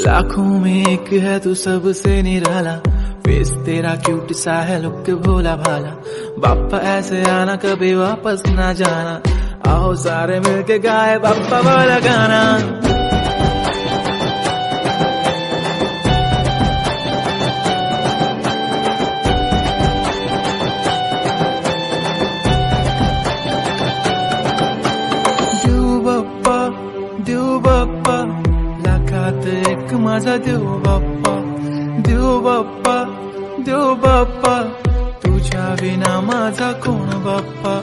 लाखों में एक है तू सबसे निराला। फेस तेरा क्यूट सा है लुक भोला भाला। बापा ऐसे आना, कभी वापस ना जाना। आओ सारे मिलके गाए बापा वाला गाना। देव बाप्पा लाखात एक माझा देव बाप्पा देव बाप्पा देव बाप्पा तुझ्या विना माझा कोण बाप्पा?